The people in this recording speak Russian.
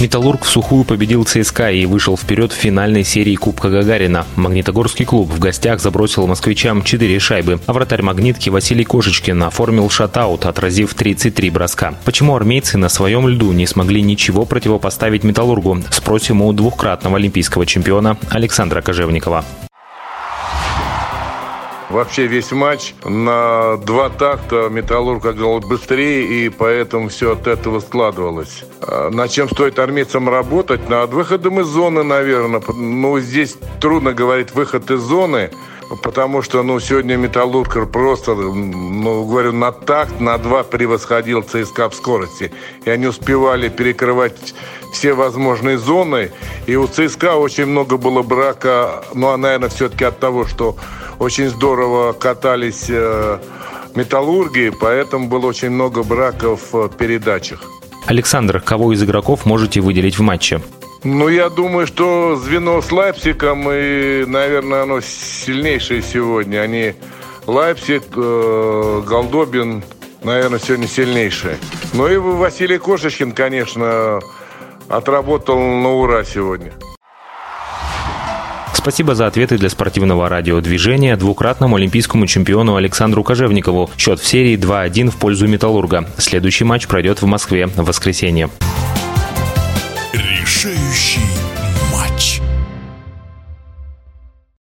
Металлург в сухую победил ЦСКА и вышел вперед в финальной серии Кубка Гагарина. Магнитогорский клуб в гостях забросил москвичам 4 шайбы, а вратарь «Магнитки» Василий Кошечкин оформил шатаут, отразив 33 броска. Почему армейцы на своем льду не смогли ничего противопоставить «Металлургу»? Спросим у двухкратного олимпийского чемпиона Александра Кожевникова. Вообще весь матч на два такта «Металлург» играл быстрее, и поэтому все от этого складывалось. А на чем стоит армейцам работать? Над выходом из зоны, наверное. Ну, здесь трудно говорить выход из зоны, потому что, ну, сегодня «Металлург» просто, ну, говорю, на такт, на два превосходил ЦСКА в скорости. И они успевали перекрывать все возможные зоны. И у ЦСКА очень много было брака, ну, а, наверное, все-таки от того, что очень здорово катались э, металлурги, поэтому было очень много браков в передачах. Александр, кого из игроков можете выделить в матче? Ну, я думаю, что звено с Лайпсиком, и, наверное, оно сильнейшее сегодня. Они Лайпсик, э, Голдобин, наверное, сегодня сильнейшие. Ну и Василий Кошечкин, конечно, отработал на ура сегодня. Спасибо за ответы для спортивного радиодвижения двукратному олимпийскому чемпиону Александру Кожевникову. Счет в серии 2-1 в пользу «Металлурга». Следующий матч пройдет в Москве в воскресенье. 睡醒。